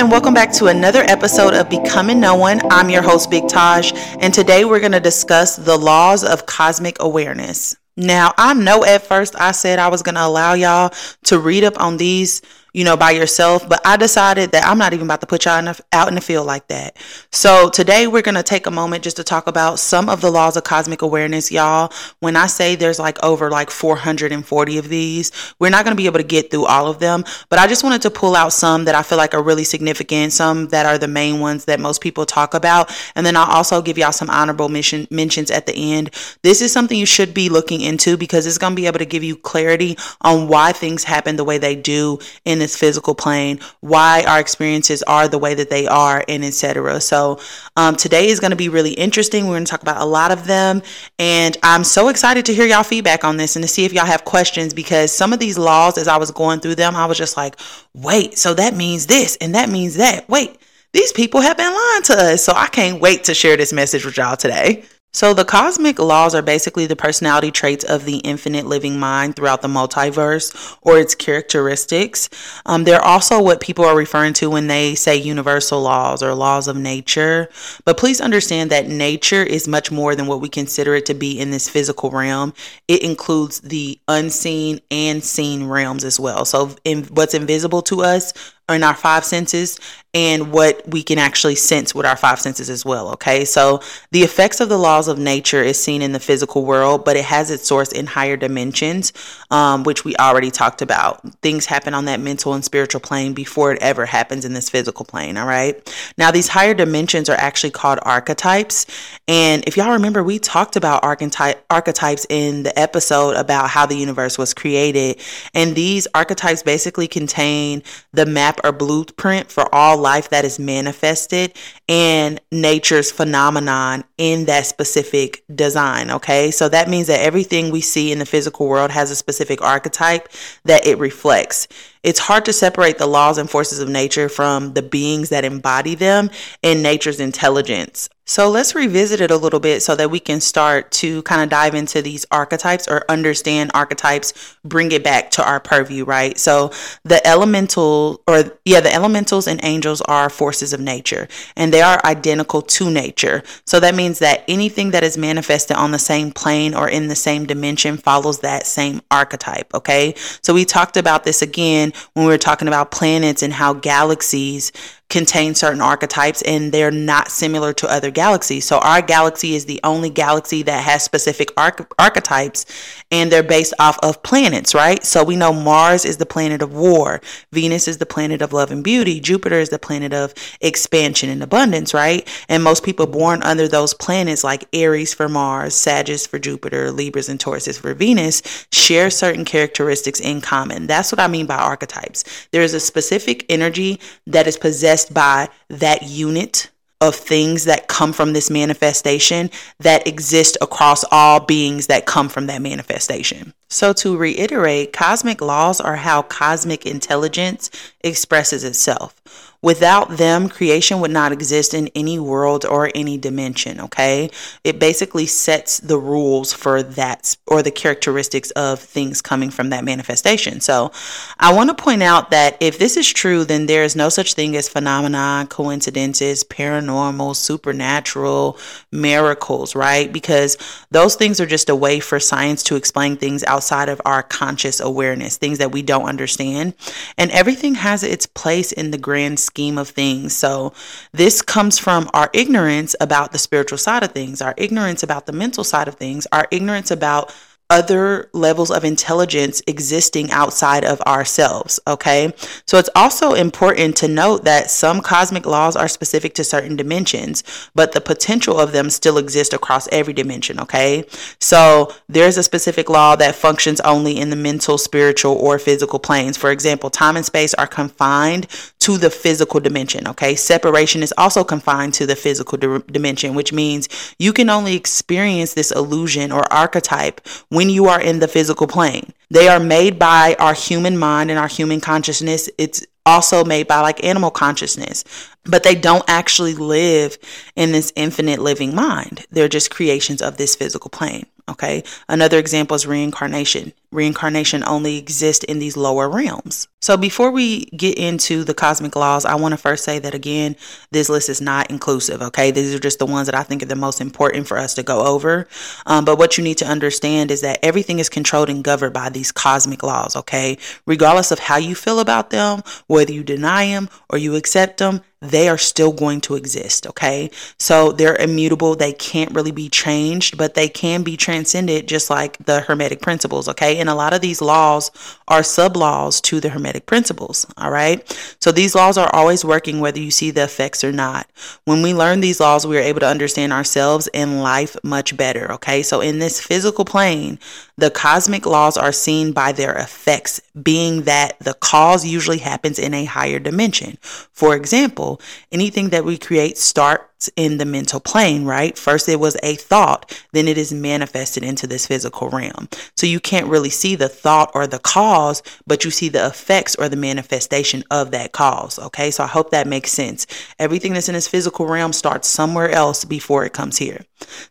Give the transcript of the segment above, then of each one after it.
and welcome back to another episode of Becoming No One. I'm your host, Big Taj, and today we're going to discuss the laws of cosmic awareness. Now, I know at first I said I was going to allow y'all to read up on these you know, by yourself. But I decided that I'm not even about to put y'all in the, out in the field like that. So today we're going to take a moment just to talk about some of the laws of cosmic awareness, y'all. When I say there's like over like 440 of these, we're not going to be able to get through all of them. But I just wanted to pull out some that I feel like are really significant, some that are the main ones that most people talk about. And then I'll also give y'all some honorable mission, mentions at the end. This is something you should be looking into because it's going to be able to give you clarity on why things happen the way they do in this physical plane, why our experiences are the way that they are, and etc. So um, today is going to be really interesting. We're going to talk about a lot of them, and I'm so excited to hear y'all feedback on this and to see if y'all have questions because some of these laws, as I was going through them, I was just like, wait, so that means this and that means that. Wait. These people have been lying to us. So I can't wait to share this message with y'all today. So, the cosmic laws are basically the personality traits of the infinite living mind throughout the multiverse or its characteristics. Um, they're also what people are referring to when they say universal laws or laws of nature. But please understand that nature is much more than what we consider it to be in this physical realm. It includes the unseen and seen realms as well. So, in, what's invisible to us in our five senses and what we can actually sense with our five senses as well. Okay, so the effects of the laws of nature is seen in the physical world, but it has its source in higher dimensions, um, which we already talked about. Things happen on that mental and spiritual plane before it ever happens in this physical plane. All right, now these higher dimensions are actually called archetypes, and if y'all remember, we talked about archetype archetypes in the episode about how the universe was created, and these archetypes basically contain the map or blueprint for all life that is manifested and nature's phenomenon in that specific design. Okay. So that means that everything we see in the physical world has a specific archetype that it reflects. It's hard to separate the laws and forces of nature from the beings that embody them and nature's intelligence. So let's revisit it a little bit so that we can start to kind of dive into these archetypes or understand archetypes, bring it back to our purview, right? So the elemental or yeah, the elementals and angels are forces of nature and they are identical to nature. So that means that anything that is manifested on the same plane or in the same dimension follows that same archetype, okay? So we talked about this again when we were talking about planets and how galaxies contain certain archetypes and they're not similar to other galaxies. So our galaxy is the only galaxy that has specific arch- archetypes and they're based off of planets, right? So we know Mars is the planet of war, Venus is the planet of love and beauty, Jupiter is the planet of expansion and abundance, right? And most people born under those planets like Aries for Mars, Sagittarius for Jupiter, Libras and Tauruses for Venus share certain characteristics in common. That's what I mean by archetypes. There is a specific energy that is possessed by that unit of things that come from this manifestation that exist across all beings that come from that manifestation. So, to reiterate, cosmic laws are how cosmic intelligence expresses itself. Without them, creation would not exist in any world or any dimension, okay? It basically sets the rules for that or the characteristics of things coming from that manifestation. So, I want to point out that if this is true, then there is no such thing as phenomena, coincidences, paranormal, supernatural, miracles, right? Because those things are just a way for science to explain things outside of our conscious awareness, things that we don't understand. And everything has its place in the grand scheme of things. So, this comes from our ignorance about the spiritual side of things, our ignorance about the mental side of things, our ignorance about other levels of intelligence existing outside of ourselves. Okay. So it's also important to note that some cosmic laws are specific to certain dimensions, but the potential of them still exists across every dimension. Okay. So there's a specific law that functions only in the mental, spiritual, or physical planes. For example, time and space are confined to the physical dimension. Okay. Separation is also confined to the physical di- dimension, which means you can only experience this illusion or archetype when you are in the physical plane. They are made by our human mind and our human consciousness. It's also made by like animal consciousness, but they don't actually live in this infinite living mind. They're just creations of this physical plane. Okay. Another example is reincarnation. Reincarnation only exists in these lower realms. So, before we get into the cosmic laws, I want to first say that again, this list is not inclusive, okay? These are just the ones that I think are the most important for us to go over. Um, but what you need to understand is that everything is controlled and governed by these cosmic laws, okay? Regardless of how you feel about them, whether you deny them or you accept them, they are still going to exist. Okay. So they're immutable. They can't really be changed, but they can be transcended just like the Hermetic principles. Okay. And a lot of these laws are sub laws to the Hermetic principles. All right. So these laws are always working whether you see the effects or not. When we learn these laws, we are able to understand ourselves and life much better. Okay. So in this physical plane, the cosmic laws are seen by their effects, being that the cause usually happens in a higher dimension. For example, anything that we create starts in the mental plane, right? First, it was a thought, then it is manifested into this physical realm. So you can't really see the thought or the cause, but you see the effects or the manifestation of that cause. Okay, so I hope that makes sense. Everything that's in this physical realm starts somewhere else before it comes here.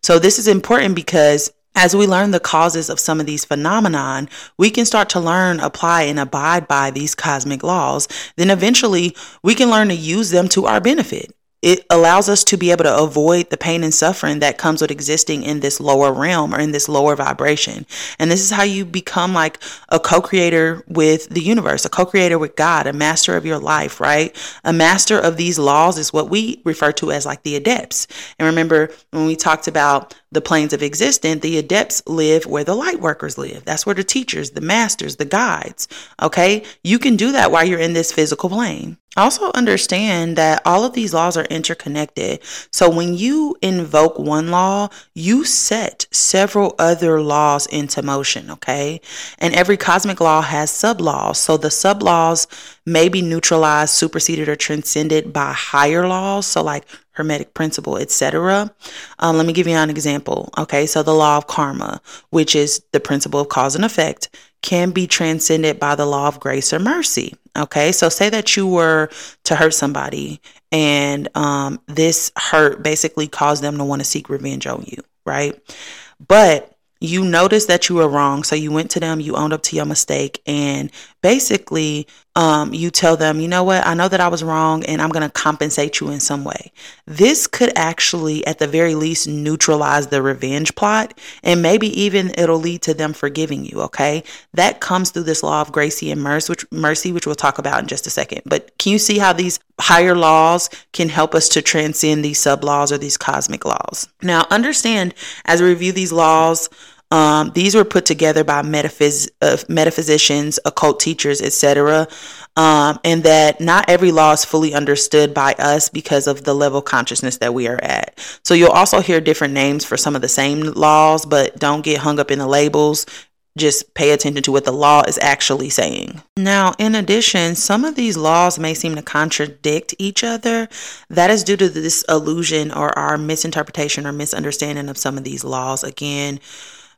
So this is important because as we learn the causes of some of these phenomenon, we can start to learn, apply, and abide by these cosmic laws. Then eventually we can learn to use them to our benefit it allows us to be able to avoid the pain and suffering that comes with existing in this lower realm or in this lower vibration. And this is how you become like a co creator with the universe, a co creator with God, a master of your life, right? A master of these laws is what we refer to as like the adepts. And remember, when we talked about the planes of existence, the adepts live where the light workers live. That's where the teachers, the masters, the guides, okay? You can do that while you're in this physical plane. Also, understand that all of these laws are interconnected. So, when you invoke one law, you set several other laws into motion, okay? And every cosmic law has sub laws. So, the sub laws may be neutralized, superseded, or transcended by higher laws. So, like hermetic principle, etc. Um, let me give you an example. Okay, so the law of karma, which is the principle of cause and effect, can be transcended by the law of grace or mercy. Okay, so say that you were to hurt somebody and um, this hurt basically caused them to want to seek revenge on you, right? But you noticed that you were wrong. So you went to them, you owned up to your mistake, and basically um, you tell them, you know what, I know that I was wrong and I'm going to compensate you in some way. This could actually, at the very least, neutralize the revenge plot and maybe even it'll lead to them forgiving you. Okay. That comes through this law of grace and mercy, which, mercy, which we'll talk about in just a second. But can you see how these higher laws can help us to transcend these sub laws or these cosmic laws? Now, understand as we review these laws, um, these were put together by metaphys- uh, metaphysicians, occult teachers, etc., um, and that not every law is fully understood by us because of the level of consciousness that we are at. So you'll also hear different names for some of the same laws, but don't get hung up in the labels. Just pay attention to what the law is actually saying. Now, in addition, some of these laws may seem to contradict each other. That is due to this illusion or our misinterpretation or misunderstanding of some of these laws. Again,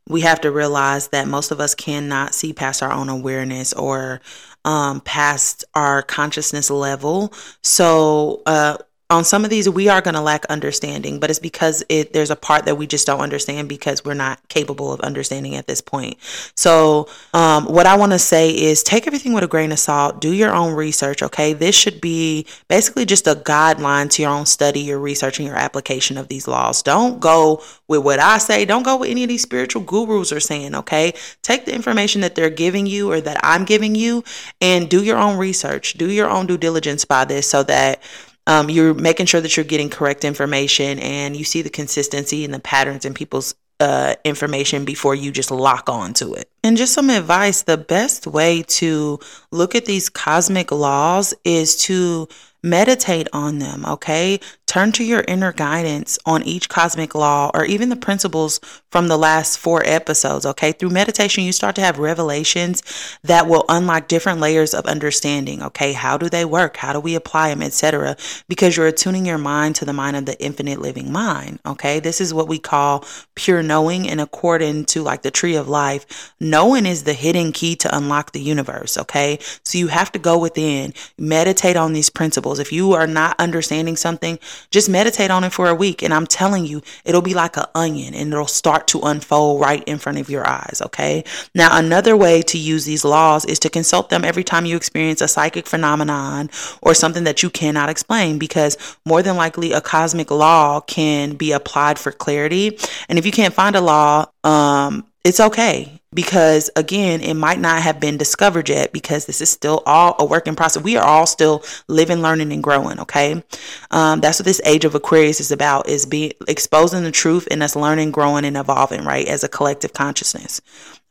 we have to realize that most of us cannot see past our own awareness or um, past our consciousness level. So, uh, on some of these we are going to lack understanding but it's because it there's a part that we just don't understand because we're not capable of understanding at this point. So um, what i want to say is take everything with a grain of salt do your own research okay? This should be basically just a guideline to your own study your research and your application of these laws. Don't go with what i say don't go with any of these spiritual gurus are saying okay? Take the information that they're giving you or that i'm giving you and do your own research do your own due diligence by this so that um, you're making sure that you're getting correct information and you see the consistency and the patterns in people's uh, information before you just lock on to it. And just some advice the best way to look at these cosmic laws is to meditate on them, okay? Turn to your inner guidance on each cosmic law or even the principles from the last four episodes, okay? Through meditation, you start to have revelations that will unlock different layers of understanding, okay? How do they work? How do we apply them, etc.? Because you're attuning your mind to the mind of the infinite living mind, okay? This is what we call pure knowing and according to like the tree of life, knowing is the hidden key to unlock the universe, okay? So you have to go within, meditate on these principles. If you are not understanding something, Just meditate on it for a week. And I'm telling you, it'll be like an onion and it'll start to unfold right in front of your eyes. Okay. Now, another way to use these laws is to consult them every time you experience a psychic phenomenon or something that you cannot explain, because more than likely a cosmic law can be applied for clarity. And if you can't find a law, um, it's okay because again it might not have been discovered yet because this is still all a work in process we are all still living learning and growing okay um, that's what this age of aquarius is about is being exposing the truth and us learning growing and evolving right as a collective consciousness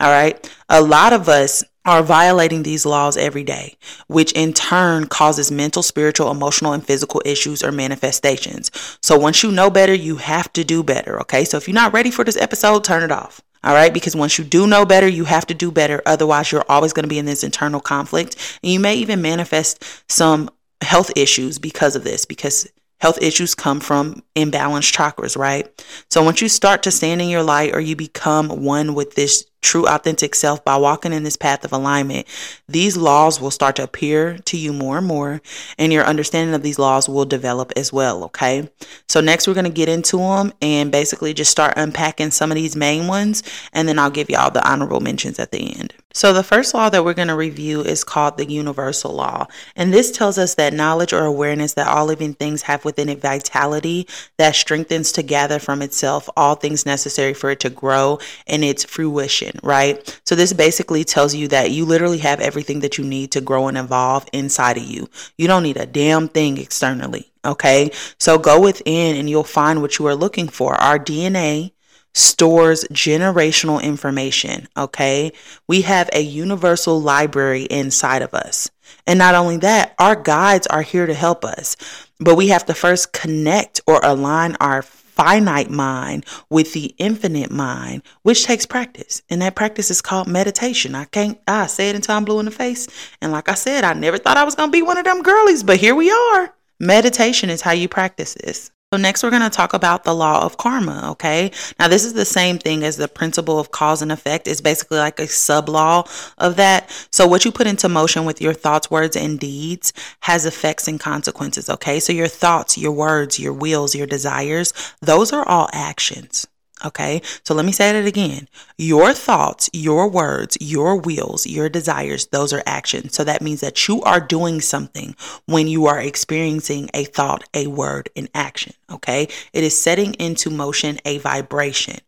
all right a lot of us are violating these laws every day, which in turn causes mental, spiritual, emotional, and physical issues or manifestations. So once you know better, you have to do better. Okay. So if you're not ready for this episode, turn it off. All right. Because once you do know better, you have to do better. Otherwise, you're always going to be in this internal conflict. And you may even manifest some health issues because of this, because health issues come from imbalanced chakras, right? So once you start to stand in your light or you become one with this true authentic self by walking in this path of alignment, these laws will start to appear to you more and more, and your understanding of these laws will develop as well. Okay. So, next, we're going to get into them and basically just start unpacking some of these main ones, and then I'll give y'all the honorable mentions at the end. So, the first law that we're going to review is called the universal law. And this tells us that knowledge or awareness that all living things have within it vitality that strengthens to gather from itself all things necessary for it to grow in its fruition right? So this basically tells you that you literally have everything that you need to grow and evolve inside of you. You don't need a damn thing externally, okay? So go within and you'll find what you are looking for. Our DNA stores generational information, okay? We have a universal library inside of us. And not only that, our guides are here to help us. But we have to first connect or align our finite mind with the infinite mind, which takes practice. And that practice is called meditation. I can't, I say it until I'm blue in the face. And like I said, I never thought I was going to be one of them girlies, but here we are. Meditation is how you practice this. So, next, we're going to talk about the law of karma. Okay. Now, this is the same thing as the principle of cause and effect. It's basically like a sub law of that. So, what you put into motion with your thoughts, words, and deeds has effects and consequences. Okay. So, your thoughts, your words, your wills, your desires, those are all actions. Okay. So let me say it again. Your thoughts, your words, your wills, your desires, those are actions. So that means that you are doing something when you are experiencing a thought, a word, an action. Okay. It is setting into motion a vibration.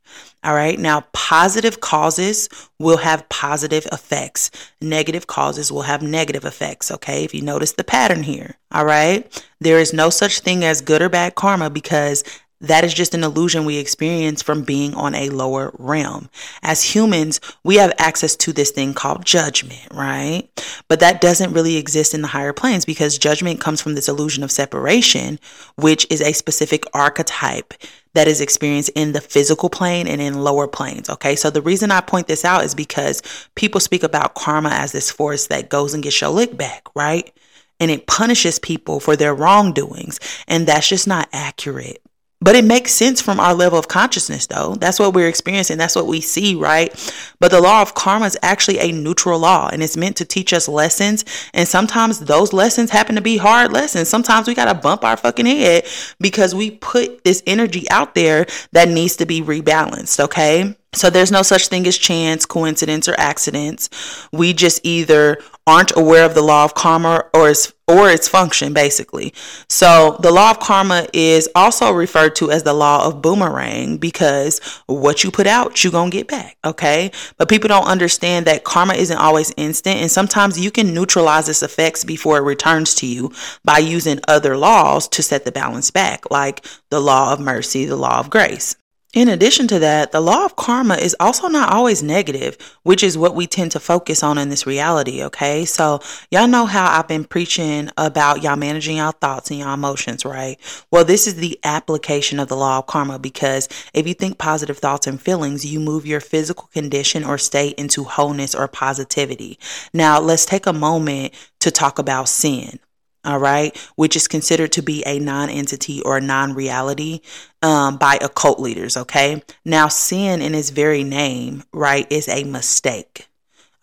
All right. Now, positive causes will have positive effects. Negative causes will have negative effects. Okay. If you notice the pattern here. All right. There is no such thing as good or bad karma because that is just an illusion we experience from being on a lower realm. As humans, we have access to this thing called judgment, right? But that doesn't really exist in the higher planes because judgment comes from this illusion of separation, which is a specific archetype that is experienced in the physical plane and in lower planes. Okay. So the reason I point this out is because people speak about karma as this force that goes and gets your lick back, right? And it punishes people for their wrongdoings. And that's just not accurate. But it makes sense from our level of consciousness, though. That's what we're experiencing. That's what we see, right? But the law of karma is actually a neutral law and it's meant to teach us lessons. And sometimes those lessons happen to be hard lessons. Sometimes we got to bump our fucking head because we put this energy out there that needs to be rebalanced, okay? So there's no such thing as chance, coincidence, or accidents. We just either aren't aware of the law of karma or its or its function basically. So the law of karma is also referred to as the law of boomerang because what you put out, you're to get back, okay? But people don't understand that karma isn't always instant and sometimes you can neutralize its effects before it returns to you by using other laws to set the balance back, like the law of mercy, the law of grace. In addition to that, the law of karma is also not always negative, which is what we tend to focus on in this reality, okay? So, y'all know how I've been preaching about y'all managing y'all thoughts and y'all emotions, right? Well, this is the application of the law of karma because if you think positive thoughts and feelings, you move your physical condition or state into wholeness or positivity. Now, let's take a moment to talk about sin all right, which is considered to be a non entity or a non reality um, by occult leaders, okay? Now, sin in its very name, right, is a mistake,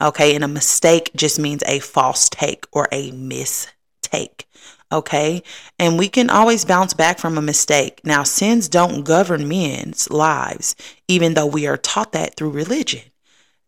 okay? And a mistake just means a false take or a mistake. okay? And we can always bounce back from a mistake. Now, sins don't govern men's lives, even though we are taught that through religion.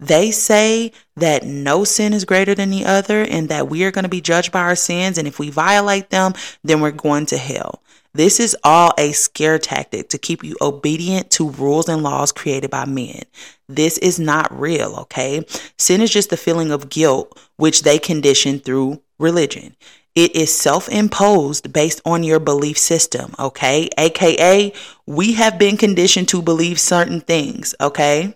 They say that no sin is greater than the other and that we are going to be judged by our sins. And if we violate them, then we're going to hell. This is all a scare tactic to keep you obedient to rules and laws created by men. This is not real, okay? Sin is just the feeling of guilt, which they condition through religion. It is self imposed based on your belief system, okay? AKA, we have been conditioned to believe certain things, okay?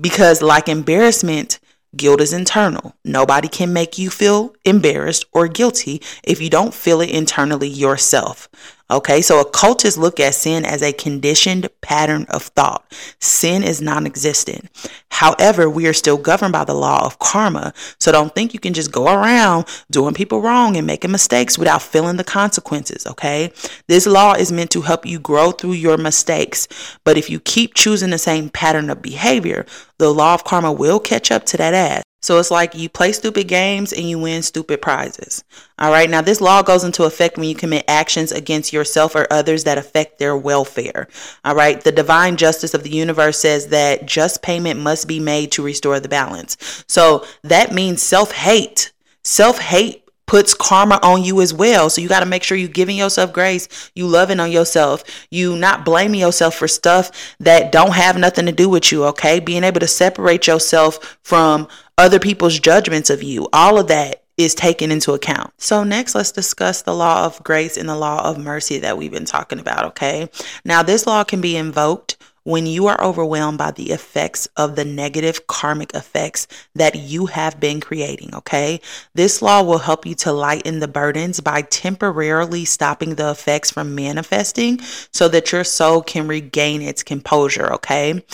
Because, like embarrassment, guilt is internal. Nobody can make you feel embarrassed or guilty if you don't feel it internally yourself. Okay, so occultists look at sin as a conditioned pattern of thought. Sin is non existent. However, we are still governed by the law of karma. So don't think you can just go around doing people wrong and making mistakes without feeling the consequences. Okay, this law is meant to help you grow through your mistakes. But if you keep choosing the same pattern of behavior, the law of karma will catch up to that ass. So it's like you play stupid games and you win stupid prizes. All right. Now, this law goes into effect when you commit actions against yourself or others that affect their welfare. All right. The divine justice of the universe says that just payment must be made to restore the balance. So that means self hate. Self hate puts karma on you as well. So you got to make sure you're giving yourself grace, you loving on yourself, you not blaming yourself for stuff that don't have nothing to do with you, okay? Being able to separate yourself from other people's judgments of you. All of that is taken into account. So, next, let's discuss the law of grace and the law of mercy that we've been talking about. Okay. Now, this law can be invoked when you are overwhelmed by the effects of the negative karmic effects that you have been creating. Okay. This law will help you to lighten the burdens by temporarily stopping the effects from manifesting so that your soul can regain its composure. Okay.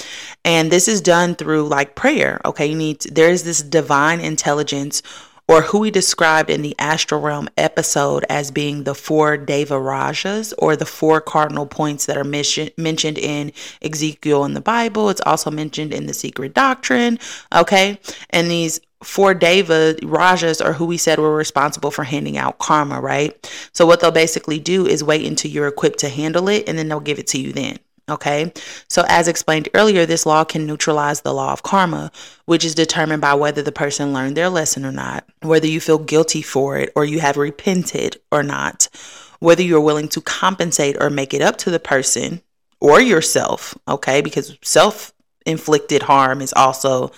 And this is done through like prayer. Okay. You need, to, there is this divine intelligence or who we described in the astral realm episode as being the four Deva Rajas or the four cardinal points that are mission, mentioned in Ezekiel in the Bible. It's also mentioned in the secret doctrine. Okay. And these four Deva Rajas are who we said were responsible for handing out karma, right? So what they'll basically do is wait until you're equipped to handle it and then they'll give it to you then. Okay, so as explained earlier, this law can neutralize the law of karma, which is determined by whether the person learned their lesson or not, whether you feel guilty for it or you have repented or not, whether you're willing to compensate or make it up to the person or yourself. Okay, because self inflicted harm is also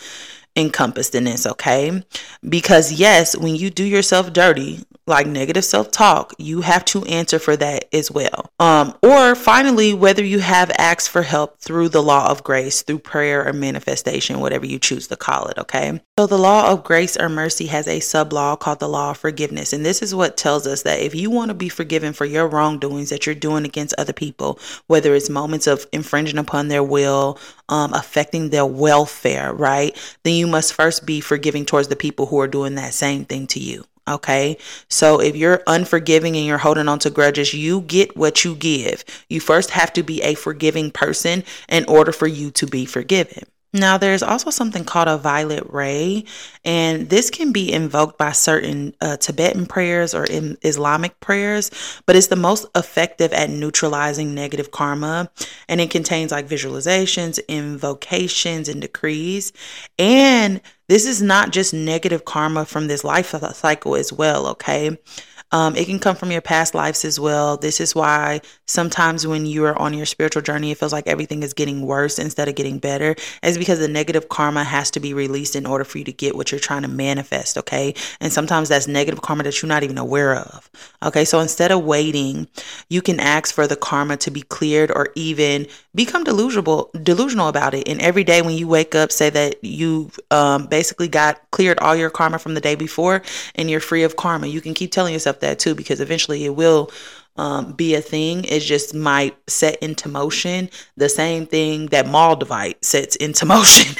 encompassed in this, okay? Because yes, when you do yourself dirty, like negative self-talk, you have to answer for that as well. Um, or finally, whether you have asked for help through the law of grace, through prayer or manifestation, whatever you choose to call it, okay? So the law of grace or mercy has a sub-law called the law of forgiveness. And this is what tells us that if you want to be forgiven for your wrongdoings that you're doing against other people, whether it's moments of infringing upon their will, um, affecting their welfare, right? Then you must first be forgiving towards the people who are doing that same thing to you. Okay. So if you're unforgiving and you're holding on to grudges, you get what you give. You first have to be a forgiving person in order for you to be forgiven. Now, there's also something called a violet ray, and this can be invoked by certain uh, Tibetan prayers or in Islamic prayers, but it's the most effective at neutralizing negative karma. And it contains like visualizations, invocations, and decrees. And this is not just negative karma from this life cycle as well, okay? Um, it can come from your past lives as well. This is why sometimes when you are on your spiritual journey, it feels like everything is getting worse instead of getting better. It's because the negative karma has to be released in order for you to get what you're trying to manifest. Okay. And sometimes that's negative karma that you're not even aware of. Okay. So instead of waiting, you can ask for the karma to be cleared or even become delusional, delusional about it. And every day when you wake up, say that you um, basically got cleared all your karma from the day before and you're free of karma. You can keep telling yourself that too because eventually it will um, be a thing. It just might set into motion the same thing that Moldavite sets into motion.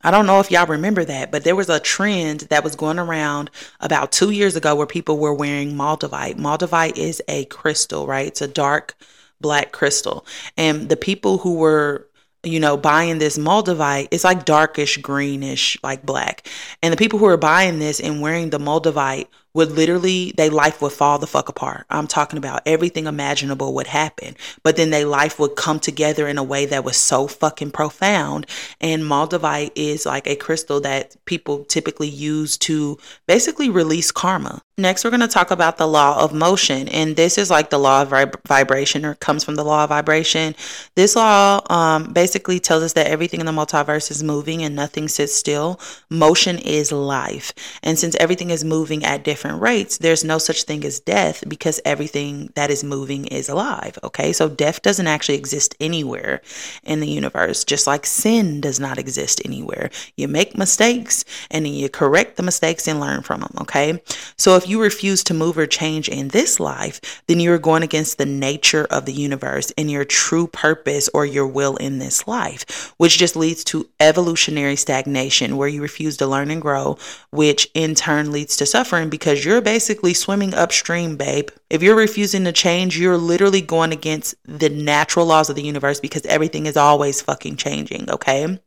I don't know if y'all remember that, but there was a trend that was going around about two years ago where people were wearing Moldavite. Moldavite is a crystal, right? It's a dark black crystal. And the people who were you know, buying this Moldavite, it's like darkish greenish, like black. And the people who are buying this and wearing the Moldavite would literally, their life would fall the fuck apart. I'm talking about everything imaginable would happen, but then their life would come together in a way that was so fucking profound. And Moldavite is like a crystal that people typically use to basically release karma. Next, we're going to talk about the law of motion. And this is like the law of vib- vibration or comes from the law of vibration. This law um, basically tells us that everything in the multiverse is moving and nothing sits still. Motion is life. And since everything is moving at different rates, there's no such thing as death because everything that is moving is alive. Okay. So death doesn't actually exist anywhere in the universe, just like sin does not exist anywhere. You make mistakes and then you correct the mistakes and learn from them. Okay. So if you refuse to move or change in this life, then you're going against the nature of the universe and your true purpose or your will in this life, which just leads to evolutionary stagnation where you refuse to learn and grow, which in turn leads to suffering because you're basically swimming upstream, babe. If you're refusing to change, you're literally going against the natural laws of the universe because everything is always fucking changing, okay?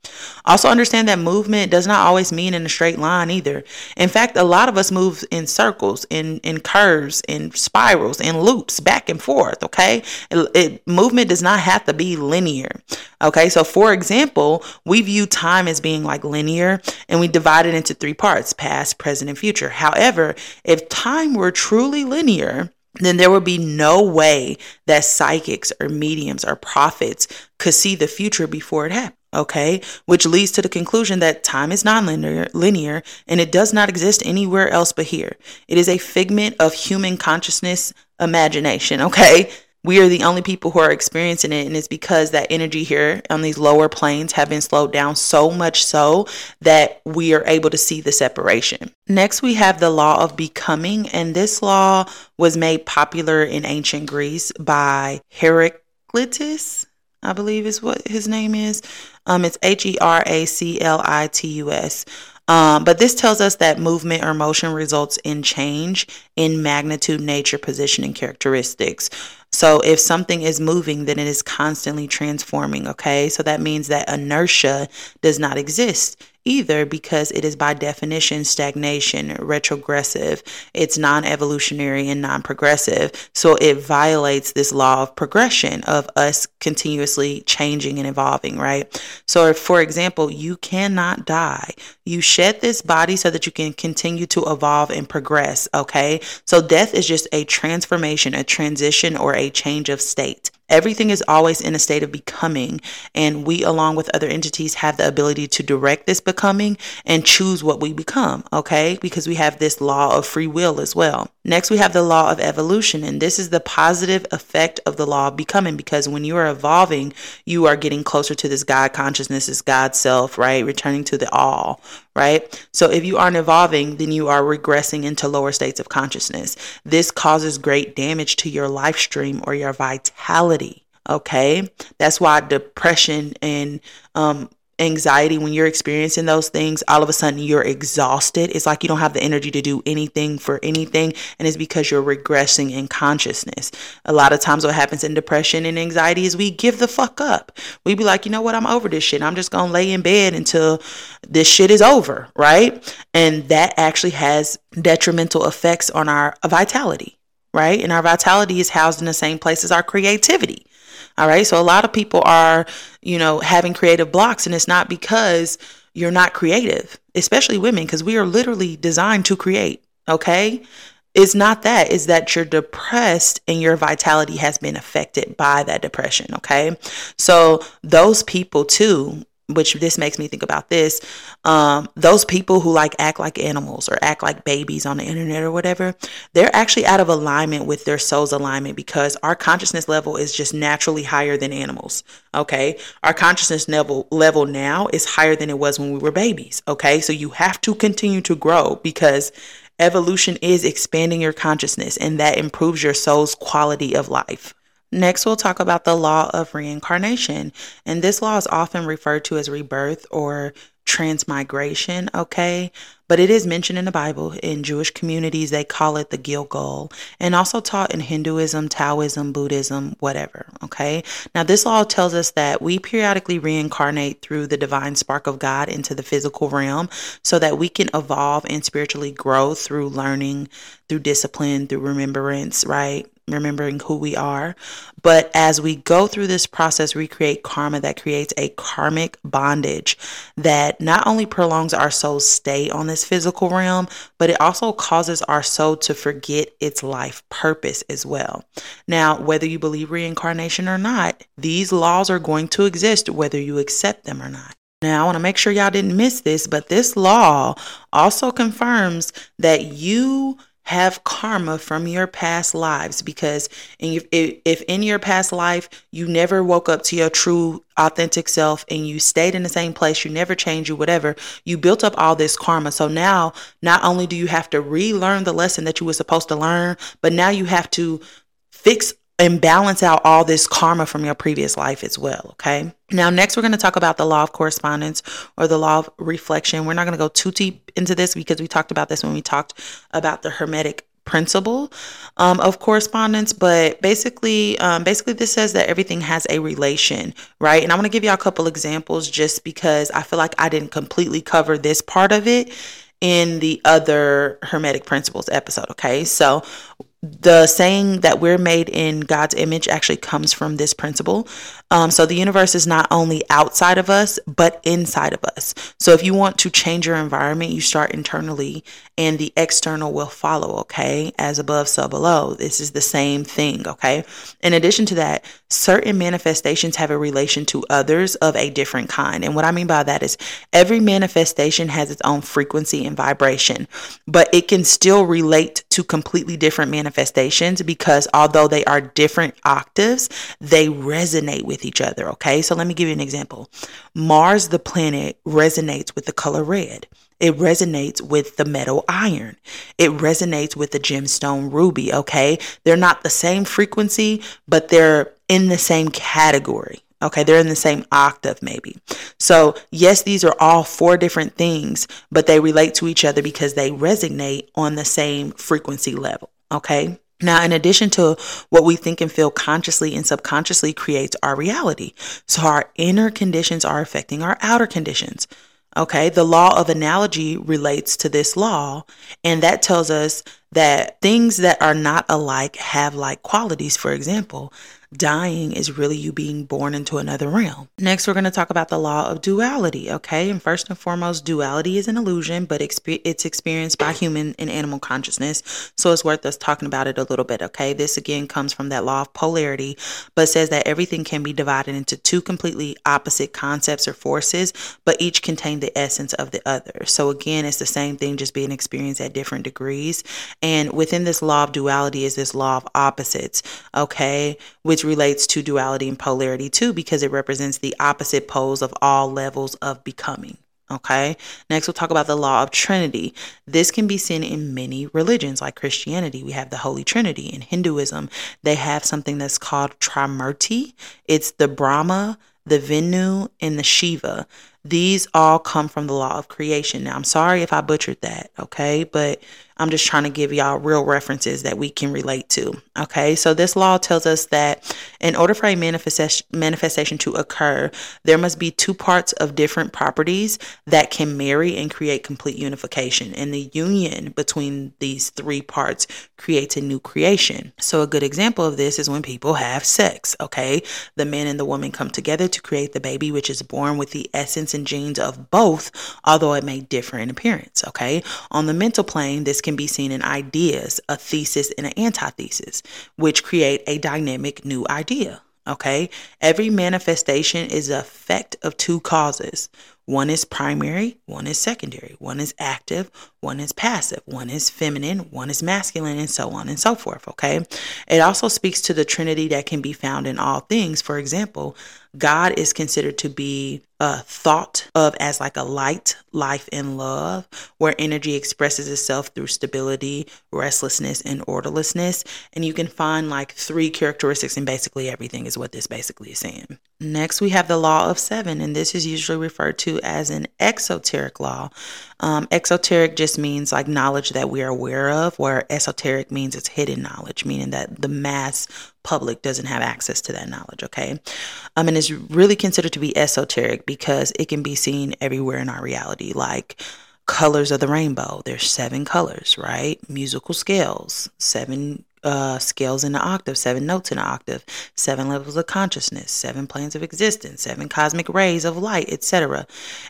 Also, understand that movement does not always mean in a straight line either. In fact, a lot of us move in circles, in, in curves, in spirals, in loops, back and forth, okay? It, it, movement does not have to be linear, okay? So, for example, we view time as being like linear and we divide it into three parts past, present, and future. However, if time were truly linear, then there would be no way that psychics or mediums or prophets could see the future before it happened. Okay, which leads to the conclusion that time is non-linear, linear, and it does not exist anywhere else but here. It is a figment of human consciousness, imagination. Okay, we are the only people who are experiencing it and it's because that energy here on these lower planes have been slowed down so much so that we are able to see the separation. Next we have the law of becoming and this law was made popular in ancient greece by heraclitus i believe is what his name is. Um, it's h-e-r-a-c-l-i-t-u-s um, but this tells us that movement or motion results in change in magnitude, nature, position, and characteristics. So if something is moving, then it is constantly transforming. Okay. So that means that inertia does not exist either because it is by definition stagnation, retrogressive. It's non evolutionary and non progressive. So it violates this law of progression of us continuously changing and evolving, right? So, if, for example, you cannot die, you shed this body so that you can continue to evolve and progress, okay? So, death is just a transformation, a transition, or a change of state. Everything is always in a state of becoming, and we, along with other entities, have the ability to direct this becoming and choose what we become, okay? Because we have this law of free will as well. Next, we have the law of evolution, and this is the positive effect of the law of becoming because when you are evolving, you are getting closer to this God consciousness, this God self, right? Returning to the all, right? So if you aren't evolving, then you are regressing into lower states of consciousness. This causes great damage to your life stream or your vitality. Okay. That's why depression and um, anxiety, when you're experiencing those things, all of a sudden you're exhausted. It's like you don't have the energy to do anything for anything. And it's because you're regressing in consciousness. A lot of times, what happens in depression and anxiety is we give the fuck up. We be like, you know what? I'm over this shit. I'm just going to lay in bed until this shit is over. Right. And that actually has detrimental effects on our vitality. Right. And our vitality is housed in the same place as our creativity. All right. So a lot of people are, you know, having creative blocks, and it's not because you're not creative, especially women, because we are literally designed to create. Okay. It's not that, it's that you're depressed and your vitality has been affected by that depression. Okay. So those people too which this makes me think about this um, those people who like act like animals or act like babies on the internet or whatever they're actually out of alignment with their soul's alignment because our consciousness level is just naturally higher than animals okay? Our consciousness level level now is higher than it was when we were babies okay? So you have to continue to grow because evolution is expanding your consciousness and that improves your soul's quality of life Next, we'll talk about the law of reincarnation. And this law is often referred to as rebirth or transmigration, okay? But it is mentioned in the Bible. In Jewish communities, they call it the Gilgul, and also taught in Hinduism, Taoism, Buddhism, whatever, okay? Now, this law tells us that we periodically reincarnate through the divine spark of God into the physical realm so that we can evolve and spiritually grow through learning, through discipline, through remembrance, right? Remembering who we are. But as we go through this process, we create karma that creates a karmic bondage that not only prolongs our soul's stay on this physical realm, but it also causes our soul to forget its life purpose as well. Now, whether you believe reincarnation or not, these laws are going to exist whether you accept them or not. Now, I want to make sure y'all didn't miss this, but this law also confirms that you have karma from your past lives because if, if in your past life you never woke up to your true authentic self and you stayed in the same place you never changed you whatever you built up all this karma. So now not only do you have to relearn the lesson that you were supposed to learn but now you have to fix and balance out all this karma from your previous life as well. Okay. Now, next, we're going to talk about the law of correspondence or the law of reflection. We're not going to go too deep into this because we talked about this when we talked about the Hermetic principle um, of correspondence but basically um, basically this says that everything has a relation right and i want to give you a couple examples just because i feel like i didn't completely cover this part of it in the other hermetic principles episode okay so the saying that we're made in God's image actually comes from this principle. Um, so the universe is not only outside of us, but inside of us. So if you want to change your environment, you start internally and the external will follow, okay? As above, so below. This is the same thing, okay? In addition to that, certain manifestations have a relation to others of a different kind. And what I mean by that is every manifestation has its own frequency and vibration, but it can still relate to completely different manifestations because although they are different octaves, they resonate with each other. Okay. So let me give you an example. Mars, the planet, resonates with the color red. It resonates with the metal iron. It resonates with the gemstone ruby. Okay. They're not the same frequency, but they're in the same category. Okay, they're in the same octave, maybe. So, yes, these are all four different things, but they relate to each other because they resonate on the same frequency level. Okay. Now, in addition to what we think and feel consciously and subconsciously creates our reality. So, our inner conditions are affecting our outer conditions. Okay, the law of analogy relates to this law, and that tells us that things that are not alike have like qualities. For example, dying is really you being born into another realm. Next, we're going to talk about the law of duality, okay? And first and foremost, duality is an illusion, but it's experienced by human and animal consciousness. So it's worth us talking about it a little bit, okay? This again comes from that law of polarity, but says that everything can be divided into two completely opposite concepts or forces, but each contain the essence of the other. So again, it's the same thing, just being experienced at different degrees. And within this law of duality is this law of opposites, okay? Which which relates to duality and polarity too, because it represents the opposite poles of all levels of becoming. Okay. Next, we'll talk about the law of Trinity. This can be seen in many religions, like Christianity. We have the Holy Trinity. In Hinduism, they have something that's called Trimurti. It's the Brahma, the Vishnu, and the Shiva. These all come from the law of creation. Now, I'm sorry if I butchered that. Okay. But I'm just trying to give y'all real references that we can relate to. Okay, so this law tells us that in order for a manifestation to occur, there must be two parts of different properties that can marry and create complete unification. And the union between these three parts creates a new creation. So a good example of this is when people have sex. Okay, the man and the woman come together to create the baby, which is born with the essence and genes of both, although it may differ in appearance. Okay, on the mental plane, this can can be seen in ideas, a thesis and an antithesis, which create a dynamic new idea. Okay. Every manifestation is the effect of two causes. One is primary, one is secondary, one is active, one is passive, one is feminine, one is masculine, and so on and so forth. Okay. It also speaks to the Trinity that can be found in all things. For example, God is considered to be uh, thought of as like a light, life, and love, where energy expresses itself through stability, restlessness, and orderlessness. And you can find like three characteristics in basically everything, is what this basically is saying. Next, we have the law of seven, and this is usually referred to as an exoteric law. Um, exoteric just means like knowledge that we are aware of, where esoteric means it's hidden knowledge, meaning that the mass public doesn't have access to that knowledge, okay? Um, and it's really considered to be esoteric because it can be seen everywhere in our reality, like colors of the rainbow. There's seven colors, right? Musical scales, seven uh, scales in the octave, seven notes in the octave, seven levels of consciousness, seven planes of existence, seven cosmic rays of light, etc.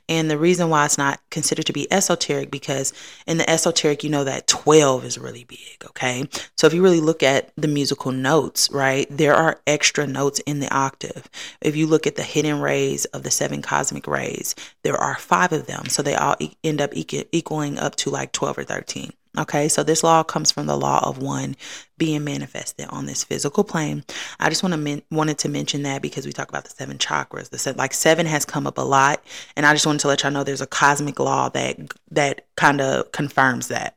And the reason why it's not considered to be esoteric because in the esoteric, you know that 12 is really big, okay? So if you really look at the musical notes, right, there are extra notes in the octave. If you look at the hidden rays of the seven cosmic rays, there are five of them. So they all e- end up equaling up to like 12 or 13. Okay, so this law comes from the law of one being manifested on this physical plane. I just want to men- wanted to mention that because we talk about the seven chakras. The seven, like seven has come up a lot, and I just wanted to let y'all know there's a cosmic law that that kind of confirms that.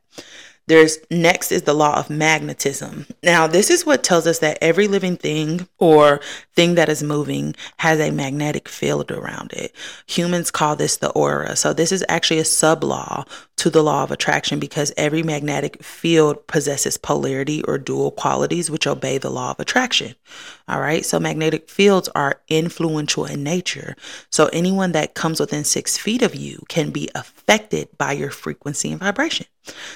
There's next is the law of magnetism. Now, this is what tells us that every living thing or thing that is moving has a magnetic field around it. Humans call this the aura. So, this is actually a sub law to the law of attraction because every magnetic field possesses polarity or dual qualities which obey the law of attraction. All right. So magnetic fields are influential in nature. So anyone that comes within six feet of you can be affected by your frequency and vibration.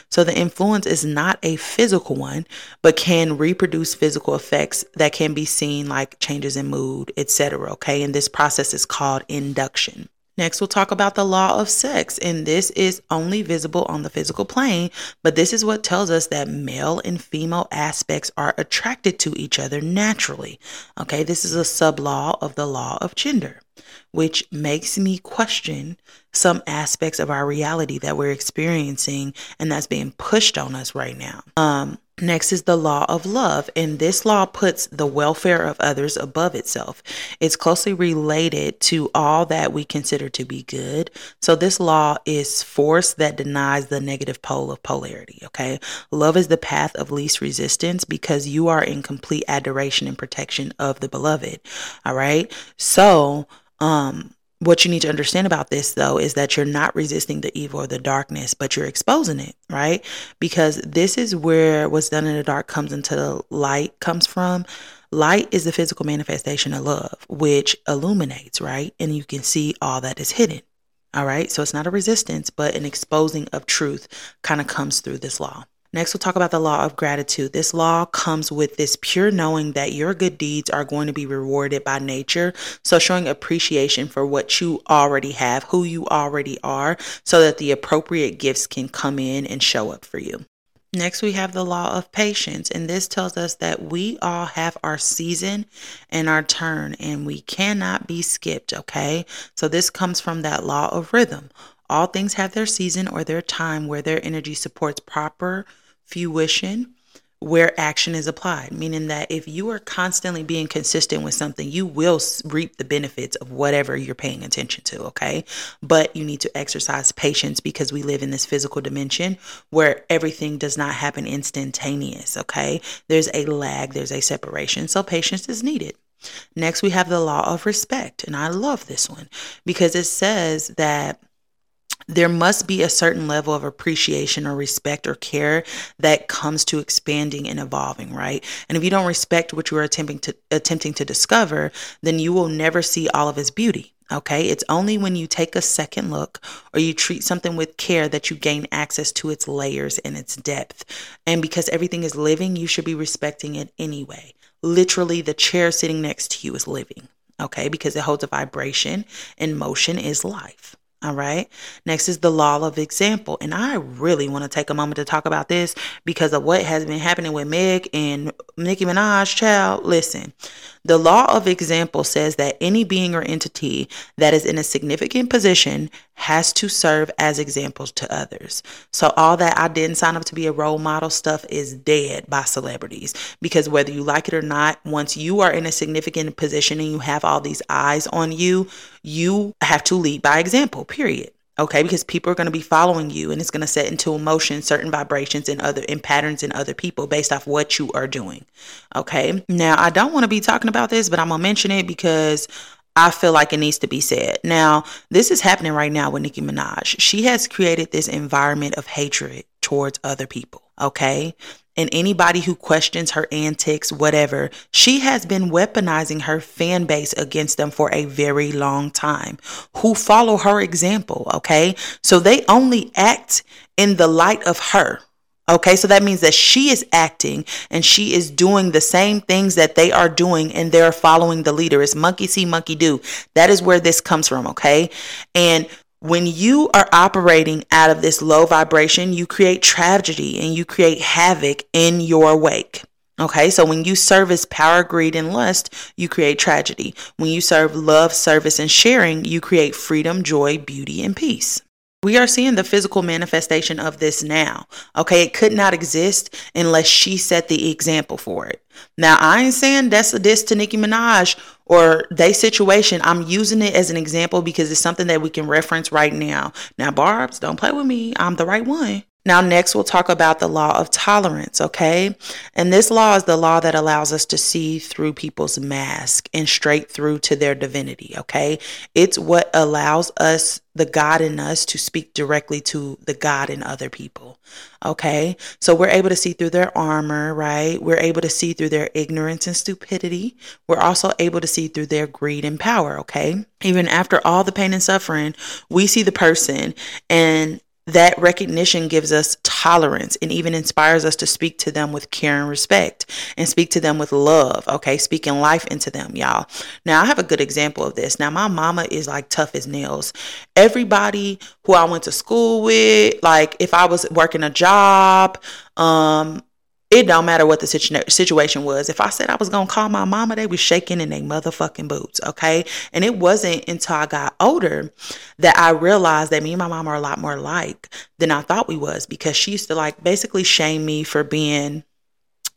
So the influence is not a physical one, but can reproduce physical effects that can be seen like changes in mood, etc. Okay. And this process is called induction. Next, we'll talk about the law of sex, and this is only visible on the physical plane, but this is what tells us that male and female aspects are attracted to each other naturally. Okay, this is a sub law of the law of gender, which makes me question some aspects of our reality that we're experiencing and that's being pushed on us right now. Um, Next is the law of love, and this law puts the welfare of others above itself. It's closely related to all that we consider to be good. So, this law is force that denies the negative pole of polarity. Okay. Love is the path of least resistance because you are in complete adoration and protection of the beloved. All right. So, um, what you need to understand about this though is that you're not resisting the evil or the darkness but you're exposing it right? Because this is where what's done in the dark comes into the light comes from. Light is the physical manifestation of love which illuminates right? And you can see all that is hidden all right? So it's not a resistance but an exposing of truth kind of comes through this law Next, we'll talk about the law of gratitude. This law comes with this pure knowing that your good deeds are going to be rewarded by nature. So, showing appreciation for what you already have, who you already are, so that the appropriate gifts can come in and show up for you. Next, we have the law of patience, and this tells us that we all have our season and our turn, and we cannot be skipped, okay? So, this comes from that law of rhythm. All things have their season or their time where their energy supports proper fruition where action is applied, meaning that if you are constantly being consistent with something, you will reap the benefits of whatever you're paying attention to, okay? But you need to exercise patience because we live in this physical dimension where everything does not happen instantaneous, okay? There's a lag, there's a separation, so patience is needed. Next, we have the law of respect, and I love this one because it says that there must be a certain level of appreciation or respect or care that comes to expanding and evolving, right? And if you don't respect what you are attempting to attempting to discover, then you will never see all of its beauty. Okay, it's only when you take a second look or you treat something with care that you gain access to its layers and its depth. And because everything is living, you should be respecting it anyway. Literally, the chair sitting next to you is living, okay, because it holds a vibration and motion is life. All right. Next is the law of example. And I really want to take a moment to talk about this because of what has been happening with Meg and Nicki Minaj, child. Listen, the law of example says that any being or entity that is in a significant position has to serve as examples to others. So, all that I didn't sign up to be a role model stuff is dead by celebrities. Because whether you like it or not, once you are in a significant position and you have all these eyes on you, you have to lead by example, period. Okay? Because people are going to be following you and it's going to set into motion certain vibrations and other and patterns in other people based off what you are doing. Okay? Now i don't want to be talking about this but i'm going to mention it because I feel like it needs to be said. Now, this is happening right now with Nicki Minaj. She has created this environment of hatred towards other people, okay? And anybody who questions her antics, whatever, she has been weaponizing her fan base against them for a very long time who follow her example, okay? So they only act in the light of her. Okay, so that means that she is acting and she is doing the same things that they are doing and they're following the leader. It's monkey see, monkey do. That is where this comes from, okay? And when you are operating out of this low vibration, you create tragedy and you create havoc in your wake. Okay, so when you service power, greed, and lust, you create tragedy. When you serve love, service, and sharing, you create freedom, joy, beauty, and peace. We are seeing the physical manifestation of this now. Okay, it could not exist unless she set the example for it. Now, I ain't saying that's a diss to Nicki Minaj or they situation. I'm using it as an example because it's something that we can reference right now. Now, Barbz, don't play with me. I'm the right one. Now, next, we'll talk about the law of tolerance, okay? And this law is the law that allows us to see through people's mask and straight through to their divinity, okay? It's what allows us, the God in us, to speak directly to the God in other people, okay? So we're able to see through their armor, right? We're able to see through their ignorance and stupidity. We're also able to see through their greed and power, okay? Even after all the pain and suffering, we see the person and that recognition gives us tolerance and even inspires us to speak to them with care and respect and speak to them with love. Okay, speaking life into them, y'all. Now, I have a good example of this. Now, my mama is like tough as nails. Everybody who I went to school with, like if I was working a job, um, it don't matter what the situ- situation was. If I said I was gonna call my mama, they was shaking in their motherfucking boots. Okay, and it wasn't until I got older that I realized that me and my mom are a lot more alike than I thought we was because she used to like basically shame me for being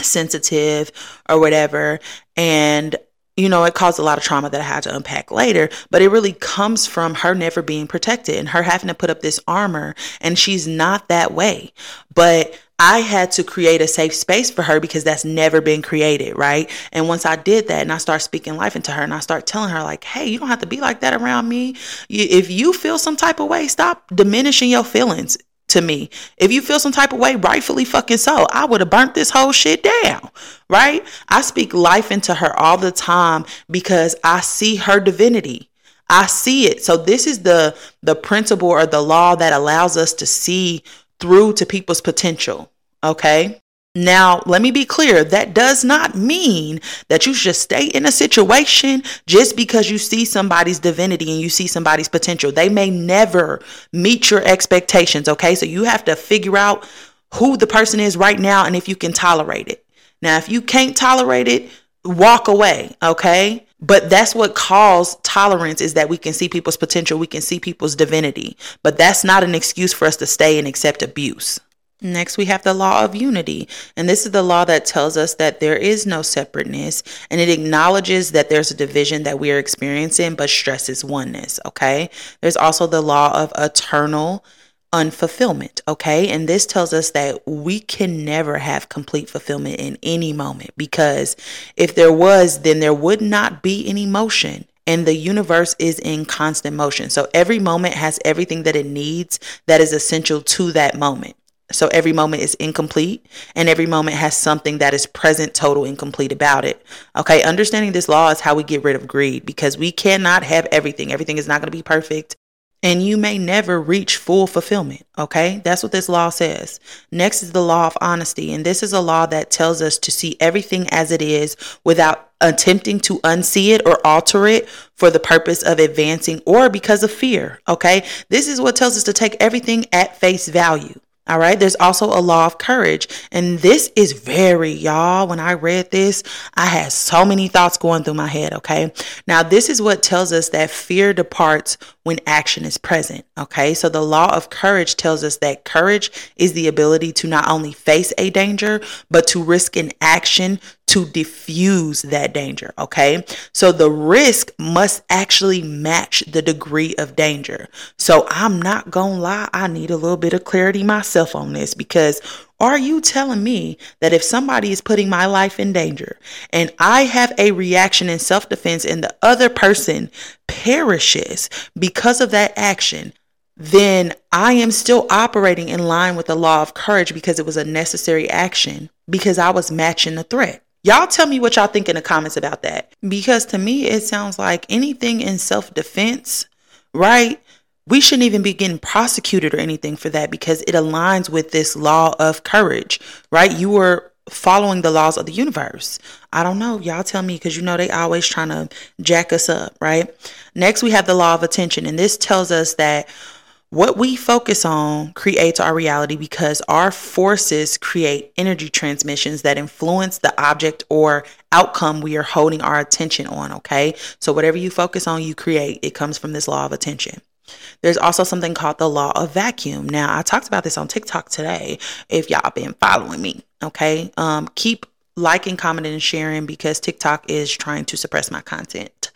sensitive or whatever, and you know, it caused a lot of trauma that I had to unpack later, but it really comes from her never being protected and her having to put up this armor. And she's not that way. But I had to create a safe space for her because that's never been created, right? And once I did that and I start speaking life into her and I start telling her, like, hey, you don't have to be like that around me. If you feel some type of way, stop diminishing your feelings to me. If you feel some type of way, rightfully fucking so. I would have burnt this whole shit down, right? I speak life into her all the time because I see her divinity. I see it. So this is the the principle or the law that allows us to see through to people's potential. Okay. Now, let me be clear. That does not mean that you should stay in a situation just because you see somebody's divinity and you see somebody's potential. They may never meet your expectations. Okay. So you have to figure out who the person is right now and if you can tolerate it. Now, if you can't tolerate it, walk away. Okay. But that's what calls tolerance is that we can see people's potential, we can see people's divinity. But that's not an excuse for us to stay and accept abuse. Next, we have the law of unity. And this is the law that tells us that there is no separateness and it acknowledges that there's a division that we are experiencing, but stresses oneness. Okay. There's also the law of eternal unfulfillment. Okay. And this tells us that we can never have complete fulfillment in any moment because if there was, then there would not be any motion. And the universe is in constant motion. So every moment has everything that it needs that is essential to that moment. So every moment is incomplete and every moment has something that is present, total, incomplete about it. Okay, understanding this law is how we get rid of greed because we cannot have everything. Everything is not going to be perfect and you may never reach full fulfillment. Okay, that's what this law says. Next is the law of honesty, and this is a law that tells us to see everything as it is without attempting to unsee it or alter it for the purpose of advancing or because of fear. Okay, this is what tells us to take everything at face value. All right. There's also a law of courage. And this is very, y'all. When I read this, I had so many thoughts going through my head. Okay. Now, this is what tells us that fear departs when action is present. Okay. So the law of courage tells us that courage is the ability to not only face a danger, but to risk an action to diffuse that danger. Okay. So the risk must actually match the degree of danger. So I'm not going to lie. I need a little bit of clarity myself on this because Are you telling me that if somebody is putting my life in danger and I have a reaction in self defense and the other person perishes because of that action, then I am still operating in line with the law of courage because it was a necessary action because I was matching the threat. Y'all tell me what y'all think in the comments about that. Because to me, it sounds like anything in self defense, right? We shouldn't even be getting prosecuted or anything for that because it aligns with this law of courage, right? You were following the laws of the universe. I don't know. Y'all tell me because you know they always trying to jack us up, right? Next, we have the law of attention, and this tells us that what we focus on creates our reality because our forces create energy transmissions that influence the object or outcome we are holding our attention on. Okay. So, whatever you focus on, you create. It comes from this law of attention. There's also something called the law of vacuum. Now, I talked about this on TikTok today. If y'all been following me, okay, um, keep liking, commenting, and sharing because TikTok is trying to suppress my content.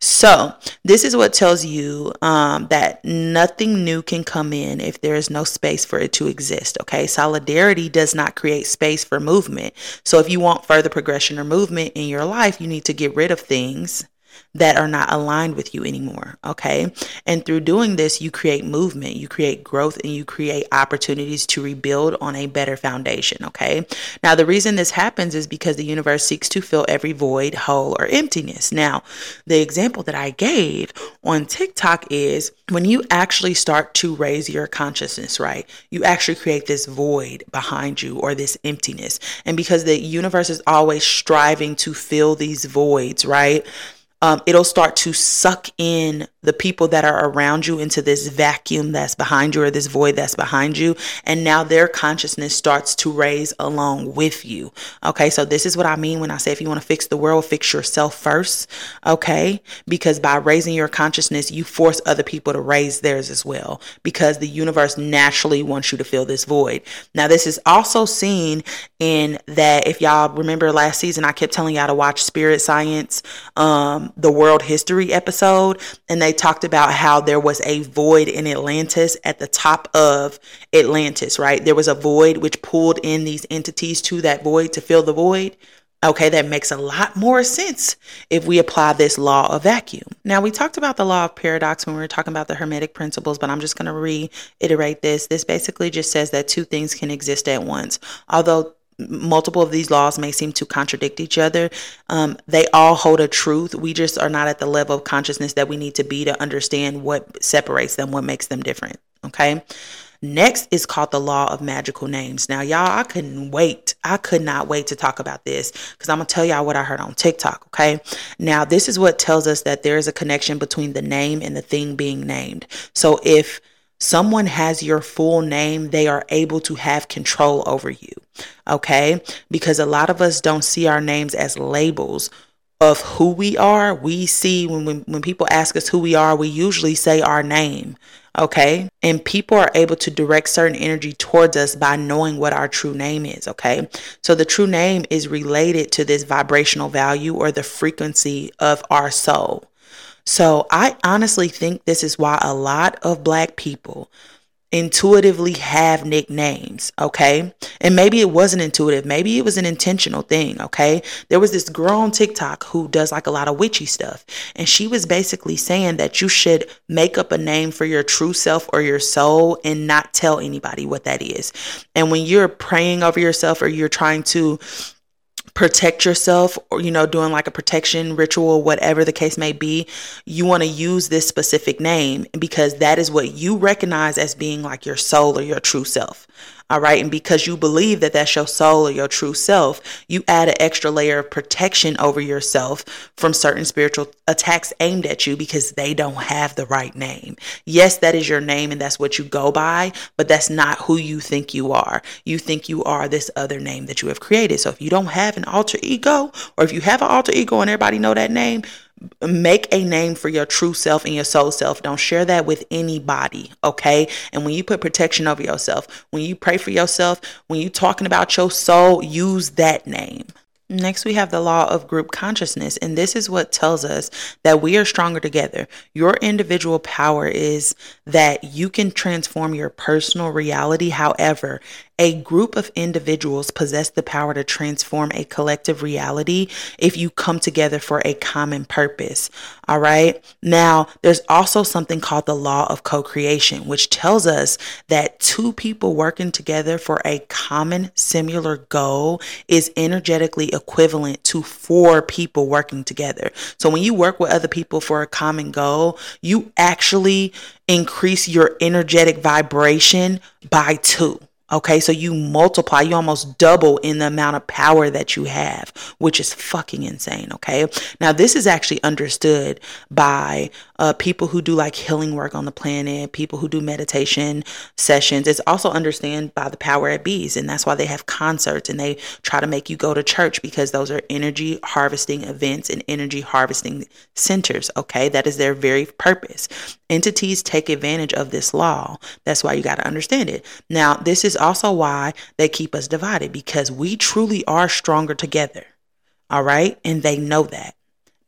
So, this is what tells you um, that nothing new can come in if there is no space for it to exist. Okay. Solidarity does not create space for movement. So, if you want further progression or movement in your life, you need to get rid of things that are not aligned with you anymore. Okay. And through doing this, you create movement, you create growth, and you create opportunities to rebuild on a better foundation. Okay. Now, the reason this happens is because the universe seeks to fill every void, hole, or emptiness. Now, the example that I gave on TikTok is when you actually start to raise your consciousness, right? You actually create this void behind you or this emptiness. And because the universe is always striving to fill these voids, right? Um, it'll start to suck in the people that are around you into this vacuum that's behind you or this void that's behind you. And now their consciousness starts to raise along with you. Okay. So this is what I mean when I say if you want to fix the world, fix yourself first. Okay. Because by raising your consciousness, you force other people to raise theirs as well because the universe naturally wants you to fill this void. Now, this is also seen in that if y'all remember last season, I kept telling y'all to watch Spirit Science, um, the world history episode, and they talked about how there was a void in Atlantis at the top of Atlantis, right? There was a void which pulled in these entities to that void to fill the void. Okay, that makes a lot more sense if we apply this law of vacuum. Now, we talked about the law of paradox when we were talking about the Hermetic principles, but I'm just going to reiterate this. This basically just says that two things can exist at once. Although multiple of these laws may seem to contradict each other. Um, they all hold a truth. We just are not at the level of consciousness that we need to be to understand what separates them, what makes them different. Okay. Next is called the law of magical names. Now, y'all, I couldn't wait. I could not wait to talk about this because I'm going to tell y'all what I heard on TikTok. Okay. Now, this is what tells us that there is a connection between the name and the thing being named. So if someone has your full name, they are able to have control over you. Okay. Because a lot of us don't see our names as labels of who we are. We see when, when, when people ask us who we are, we usually say our name. Okay. And people are able to direct certain energy towards us by knowing what our true name is. Okay. So the true name is related to this vibrational value or the frequency of our soul. So I honestly think this is why a lot of black people intuitively have nicknames, okay? And maybe it wasn't intuitive, maybe it was an intentional thing, okay? There was this girl on TikTok who does like a lot of witchy stuff, and she was basically saying that you should make up a name for your true self or your soul and not tell anybody what that is. And when you're praying over yourself or you're trying to protect yourself or you know doing like a protection ritual whatever the case may be you want to use this specific name because that is what you recognize as being like your soul or your true self all right. And because you believe that that's your soul or your true self, you add an extra layer of protection over yourself from certain spiritual attacks aimed at you because they don't have the right name. Yes, that is your name and that's what you go by, but that's not who you think you are. You think you are this other name that you have created. So if you don't have an alter ego, or if you have an alter ego and everybody know that name, make a name for your true self and your soul self. Don't share that with anybody, okay? And when you put protection over yourself, when you pray for yourself, when you talking about your soul, use that name. Next, we have the law of group consciousness, and this is what tells us that we are stronger together. Your individual power is that you can transform your personal reality. However, A group of individuals possess the power to transform a collective reality if you come together for a common purpose. All right. Now, there's also something called the law of co creation, which tells us that two people working together for a common similar goal is energetically equivalent to four people working together. So when you work with other people for a common goal, you actually increase your energetic vibration by two. Okay, so you multiply, you almost double in the amount of power that you have, which is fucking insane. Okay, now this is actually understood by uh, people who do like healing work on the planet, people who do meditation sessions. It's also understood by the power at bees, and that's why they have concerts and they try to make you go to church because those are energy harvesting events and energy harvesting centers. Okay, that is their very purpose. Entities take advantage of this law. That's why you got to understand it. Now, this is also why they keep us divided because we truly are stronger together. All right. And they know that.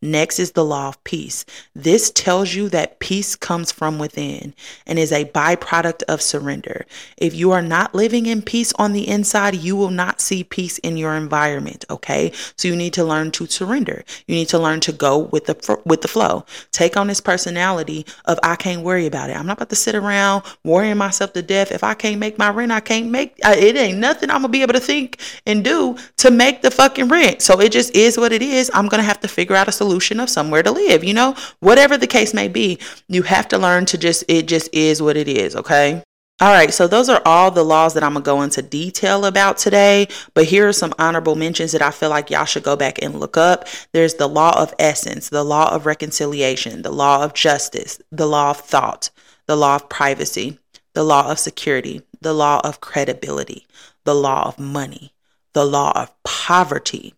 Next is the law of peace. This tells you that peace comes from within and is a byproduct of surrender. If you are not living in peace on the inside, you will not see peace in your environment, okay? So you need to learn to surrender. You need to learn to go with the with the flow. Take on this personality of I can't worry about it. I'm not about to sit around worrying myself to death. If I can't make my rent, I can't make uh, it ain't nothing I'm going to be able to think and do to make the fucking rent. So it just is what it is. I'm going to have to figure out a solution solution of somewhere to live, you know, whatever the case may be, you have to learn to just, it just is what it is, okay? All right, so those are all the laws that I'm gonna go into detail about today. But here are some honorable mentions that I feel like y'all should go back and look up. There's the law of essence, the law of reconciliation, the law of justice, the law of thought, the law of privacy, the law of security, the law of credibility, the law of money, the law of poverty,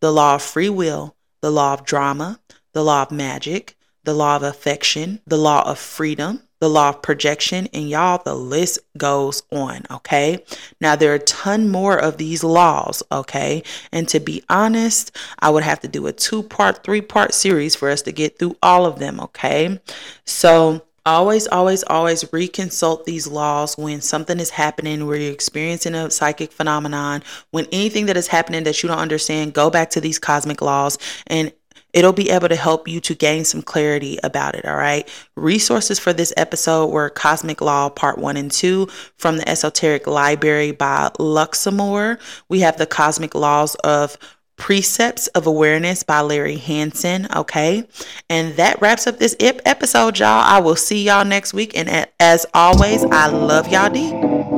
the law of free will, the law of drama, the law of magic, the law of affection, the law of freedom, the law of projection, and y'all, the list goes on, okay? Now, there are a ton more of these laws, okay? And to be honest, I would have to do a two part, three part series for us to get through all of them, okay? So, Always, always, always reconsult these laws when something is happening, where you're experiencing a psychic phenomenon, when anything that is happening that you don't understand, go back to these cosmic laws and it'll be able to help you to gain some clarity about it. All right. Resources for this episode were Cosmic Law Part 1 and 2 from the Esoteric Library by Luxamore. We have the Cosmic Laws of Precepts of Awareness by Larry Hanson. Okay. And that wraps up this episode, y'all. I will see y'all next week. And as always, I love y'all deep.